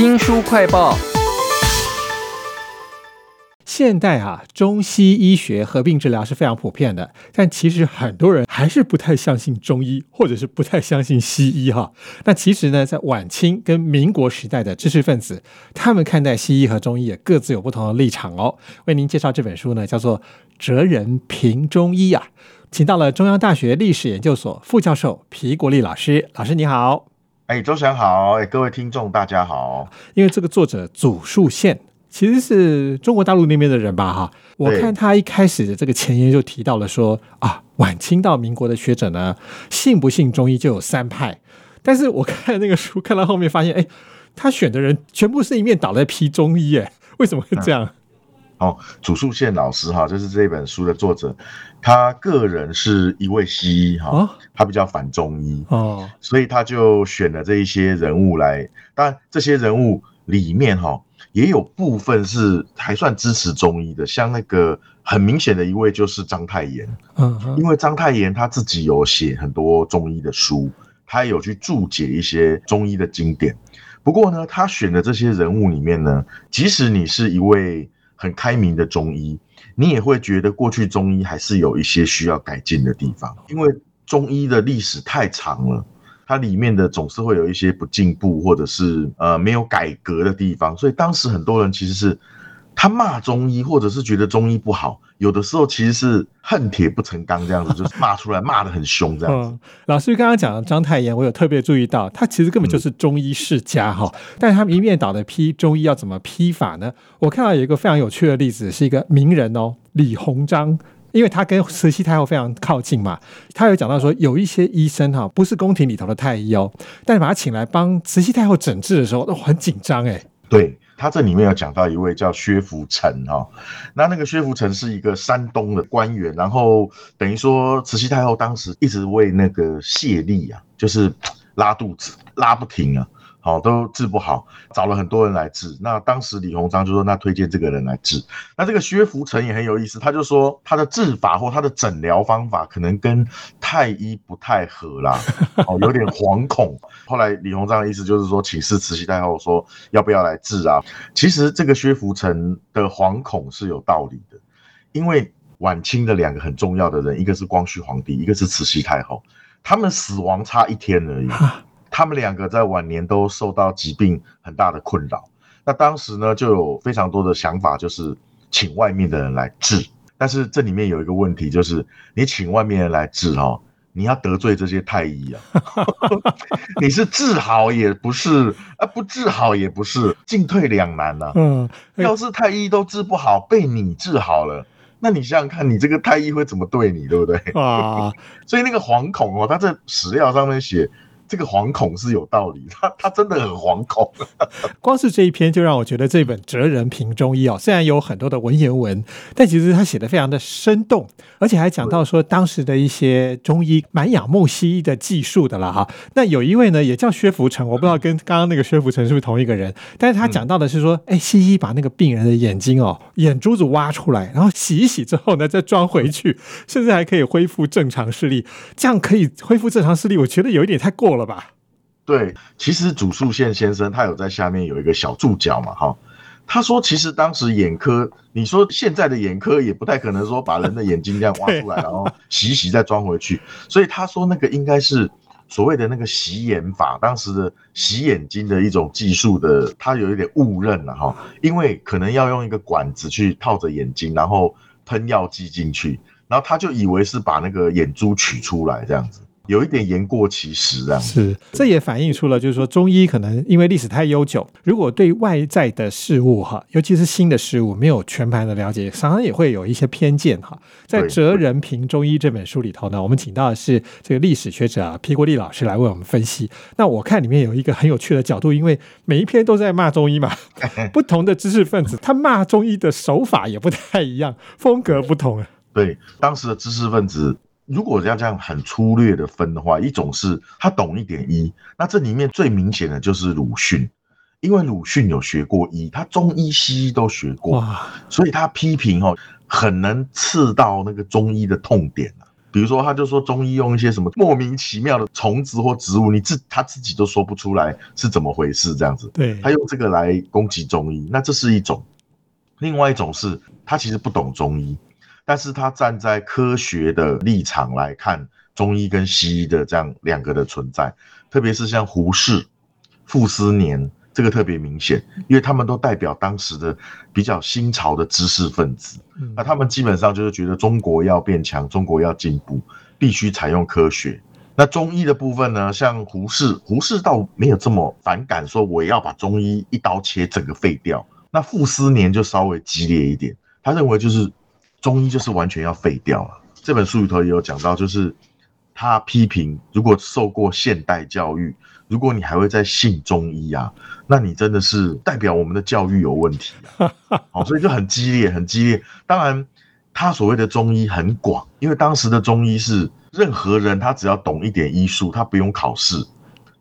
新书快报。现代啊，中西医学合并治疗是非常普遍的，但其实很多人还是不太相信中医，或者是不太相信西医哈。那其实呢，在晚清跟民国时代的知识分子，他们看待西医和中医也各自有不同的立场哦。为您介绍这本书呢，叫做《哲人评中医》啊，请到了中央大学历史研究所副教授皮国立老师，老师你好。哎，周翔好，哎，各位听众大家好。因为这个作者祖树宪。其实是中国大陆那边的人吧，哈，我看他一开始的这个前言就提到了说啊，晚清到民国的学者呢，信不信中医就有三派。但是我看那个书看到后面发现，哎，他选的人全部是一面倒在批中医，哎，为什么会这样？哦，主树宪老师哈，就是这本书的作者，他个人是一位西医哈，他比较反中医哦，所以他就选了这一些人物来，当然这些人物里面哈。也有部分是还算支持中医的，像那个很明显的一位就是章太炎，嗯，因为章太炎他自己有写很多中医的书，他也有去注解一些中医的经典。不过呢，他选的这些人物里面呢，即使你是一位很开明的中医，你也会觉得过去中医还是有一些需要改进的地方，因为中医的历史太长了。它里面的总是会有一些不进步，或者是呃没有改革的地方，所以当时很多人其实是他骂中医，或者是觉得中医不好，有的时候其实是恨铁不成钢这样子，就是骂出来 骂的很凶这样子。老师刚刚讲的章太炎，我有特别注意到，他其实根本就是中医世家哈，但是他一面倒的批中医要怎么批法呢？我看到有一个非常有趣的例子，是一个名人哦，李鸿章。因为他跟慈禧太后非常靠近嘛，他有讲到说，有一些医生哈，不是宫廷里头的太医哦，但是把他请来帮慈禧太后诊治的时候，都很紧张哎。对他这里面有讲到一位叫薛福成哈，那那个薛福成是一个山东的官员，然后等于说慈禧太后当时一直为那个泄力啊，就是拉肚子拉不停啊。好，都治不好，找了很多人来治。那当时李鸿章就说：“那推荐这个人来治。”那这个薛福成也很有意思，他就说他的治法或他的诊疗方法可能跟太医不太合啦，哦，有点 惶恐。后来李鸿章的意思就是说，请示慈禧太后说要不要来治啊？其实这个薛福成的惶恐是有道理的，因为晚清的两个很重要的人，一个是光绪皇帝，一个是慈禧太后，他们死亡差一天而已。他们两个在晚年都受到疾病很大的困扰，那当时呢就有非常多的想法，就是请外面的人来治。但是这里面有一个问题，就是你请外面人来治哈，你要得罪这些太医啊，你是治好也不是，啊不治好也不是，进退两难呐。嗯，要是太医都治不好，被你治好了，那你想想看，你这个太医会怎么对你，对不对？啊，所以那个惶恐哦，他在史料上面写。这个惶恐是有道理，他他真的很惶恐。光是这一篇就让我觉得这本《哲人评中医》哦，虽然有很多的文言文，但其实他写的非常的生动，而且还讲到说当时的一些中医蛮仰慕西医的技术的了哈。那有一位呢也叫薛福成，我不知道跟刚刚那个薛福成是不是同一个人，但是他讲到的是说，哎，西医把那个病人的眼睛哦眼珠子挖出来，然后洗一洗之后呢再装回去，甚至还可以恢复正常视力，这样可以恢复正常视力，我觉得有一点太过了。了吧？对，其实主树宪先生他有在下面有一个小注脚嘛，哈，他说其实当时眼科，你说现在的眼科也不太可能说把人的眼睛这样挖出来，然后洗洗再装回去，所以他说那个应该是所谓的那个洗眼法，当时的洗眼睛的一种技术的，他有一点误认了哈，因为可能要用一个管子去套着眼睛，然后喷药剂进去，然后他就以为是把那个眼珠取出来这样子。有一点言过其实啊，是，这也反映出了，就是说中医可能因为历史太悠久，如果对外在的事物哈，尤其是新的事物没有全盘的了解，常常也会有一些偏见哈。在《哲人评中医》这本书里头呢，我们请到的是这个历史学者啊皮国立老师来为我们分析。那我看里面有一个很有趣的角度，因为每一篇都在骂中医嘛，不同的知识分子他骂中医的手法也不太一样，风格不同啊。对，当时的知识分子。如果要这样很粗略的分的话，一种是他懂一点医，那这里面最明显的就是鲁迅，因为鲁迅有学过医，他中医西医都学过，所以他批评哦，很能刺到那个中医的痛点比如说，他就说中医用一些什么莫名其妙的虫子或植物，你自他自己都说不出来是怎么回事，这样子。对，他用这个来攻击中医，那这是一种；另外一种是他其实不懂中医，但是他站在科学的立场来看中医跟西医的这样两个的存在，特别是像胡适、傅斯年。这个特别明显，因为他们都代表当时的比较新潮的知识分子，那他们基本上就是觉得中国要变强，中国要进步，必须采用科学。那中医的部分呢，像胡适，胡适倒没有这么反感，说我要把中医一刀切，整个废掉。那傅斯年就稍微激烈一点，他认为就是中医就是完全要废掉了。这本书里头也有讲到，就是他批评如果受过现代教育。如果你还会再信中医啊，那你真的是代表我们的教育有问题，好，所以就很激烈，很激烈。当然，他所谓的中医很广，因为当时的中医是任何人他只要懂一点医术，他不用考试，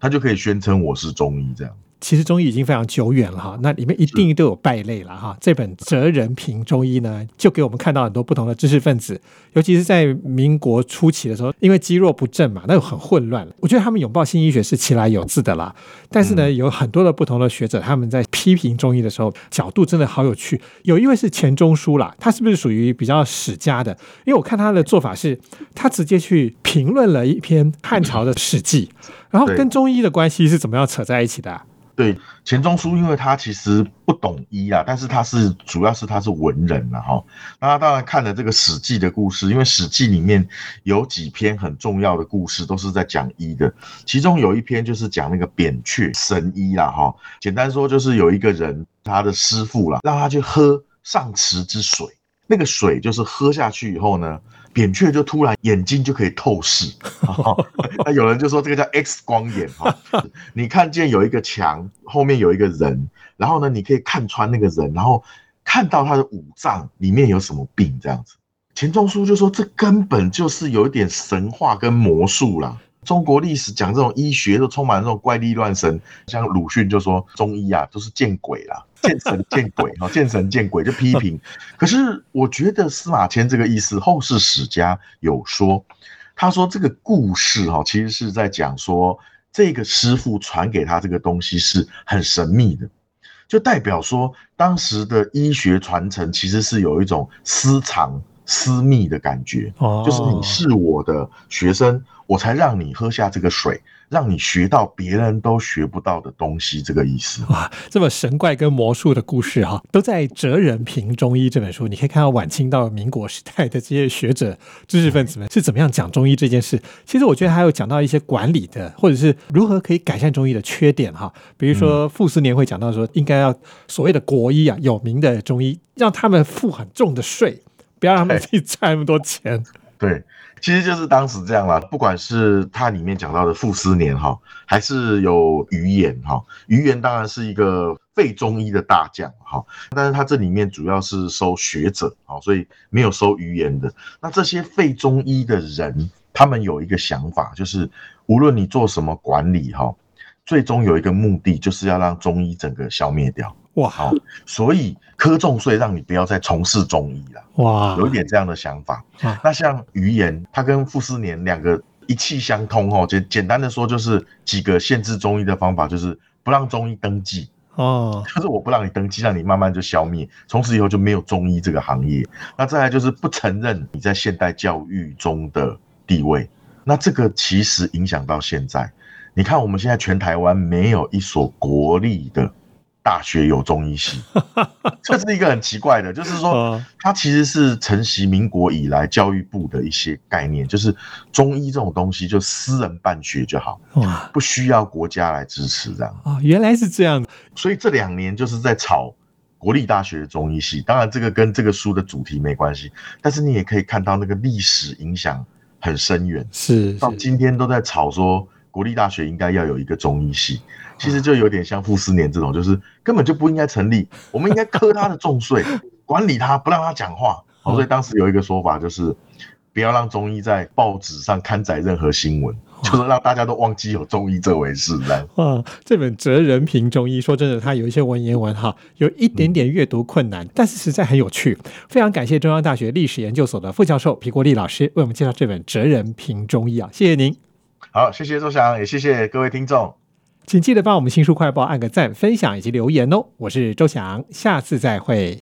他就可以宣称我是中医这样。其实中医已经非常久远了哈，那里面一定都有败类了哈。这本《哲人评中医》呢，就给我们看到很多不同的知识分子，尤其是在民国初期的时候，因为积弱不振嘛，那就很混乱。我觉得他们拥抱新医学是其来有自的啦。但是呢，有很多的不同的学者，他们在批评中医的时候，角度真的好有趣。有一位是钱钟书啦，他是不是属于比较史家的？因为我看他的做法是，他直接去评论了一篇汉朝的《史记》，然后跟中医的关系是怎么样扯在一起的？对钱钟书，因为他其实不懂医啊，但是他是主要是他是文人了哈。那他当然看了这个《史记》的故事，因为《史记》里面有几篇很重要的故事都是在讲医的，其中有一篇就是讲那个扁鹊神医啦哈。简单说就是有一个人他的师傅啦，让他去喝上池之水，那个水就是喝下去以后呢。扁鹊就突然眼睛就可以透视，那有人就说这个叫 X 光眼哈，你看见有一个墙后面有一个人，然后呢你可以看穿那个人，然后看到他的五脏里面有什么病这样子。钱钟书就说这根本就是有一点神话跟魔术啦。中国历史讲这种医学都充满这种怪力乱神，像鲁迅就说中医啊都是见鬼啦。见神见鬼哈，见神见鬼就批评。可是我觉得司马迁这个意思，后世史家有说，他说这个故事哈，其实是在讲说这个师傅传给他这个东西是很神秘的，就代表说当时的医学传承其实是有一种私藏私密的感觉，就是你是我的学生，我才让你喝下这个水。让你学到别人都学不到的东西，这个意思哇！这么神怪跟魔术的故事哈，都在《哲人评中医》这本书，你可以看到晚清到民国时代的这些学者、知识分子们是怎么样讲中医这件事。其实我觉得还有讲到一些管理的，或者是如何可以改善中医的缺点哈。比如说傅斯年会讲到说，应该要所谓的国医啊，有名的中医，让他们付很重的税，不要让他们自己赚那么多钱。对。其实就是当时这样啦，不管是它里面讲到的傅斯年哈，还是有余言哈，余言当然是一个废中医的大将哈，但是他这里面主要是收学者啊，所以没有收余言的。那这些废中医的人，他们有一个想法，就是无论你做什么管理哈，最终有一个目的，就是要让中医整个消灭掉。哇，好，所以科重税让你不要再从事中医了。哇，有一点这样的想法。那像余言，他跟傅斯年两个一气相通哦。简简单的说，就是几个限制中医的方法，就是不让中医登记哦，就是我不让你登记，让你慢慢就消灭，从此以后就没有中医这个行业。那再来就是不承认你在现代教育中的地位。那这个其实影响到现在，你看我们现在全台湾没有一所国立的。大学有中医系，这是一个很奇怪的，就是说，它其实是承袭民国以来教育部的一些概念，就是中医这种东西就私人办学就好，不需要国家来支持这样。啊，原来是这样。所以这两年就是在炒国立大学的中医系，当然这个跟这个书的主题没关系，但是你也可以看到那个历史影响很深远，是到今天都在炒说国立大学应该要有一个中医系。其实就有点像傅斯年这种，就是根本就不应该成立，我们应该苛他的重税，管理他，不让他讲话。所以当时有一个说法，就是不要让中医在报纸上刊载任何新闻，就是让大家都忘记有中医这回事。这样哇，这本《哲人评中医》，说真的，它有一些文言文哈，有一点点阅读困难，但是实在很有趣。非常感谢中央大学历史研究所的副教授皮国立老师为我们介绍这本《哲人评中医》啊，谢谢您。好，谢谢周翔，也谢谢各位听众。请记得帮我们新书快报按个赞、分享以及留言哦。我是周翔，下次再会。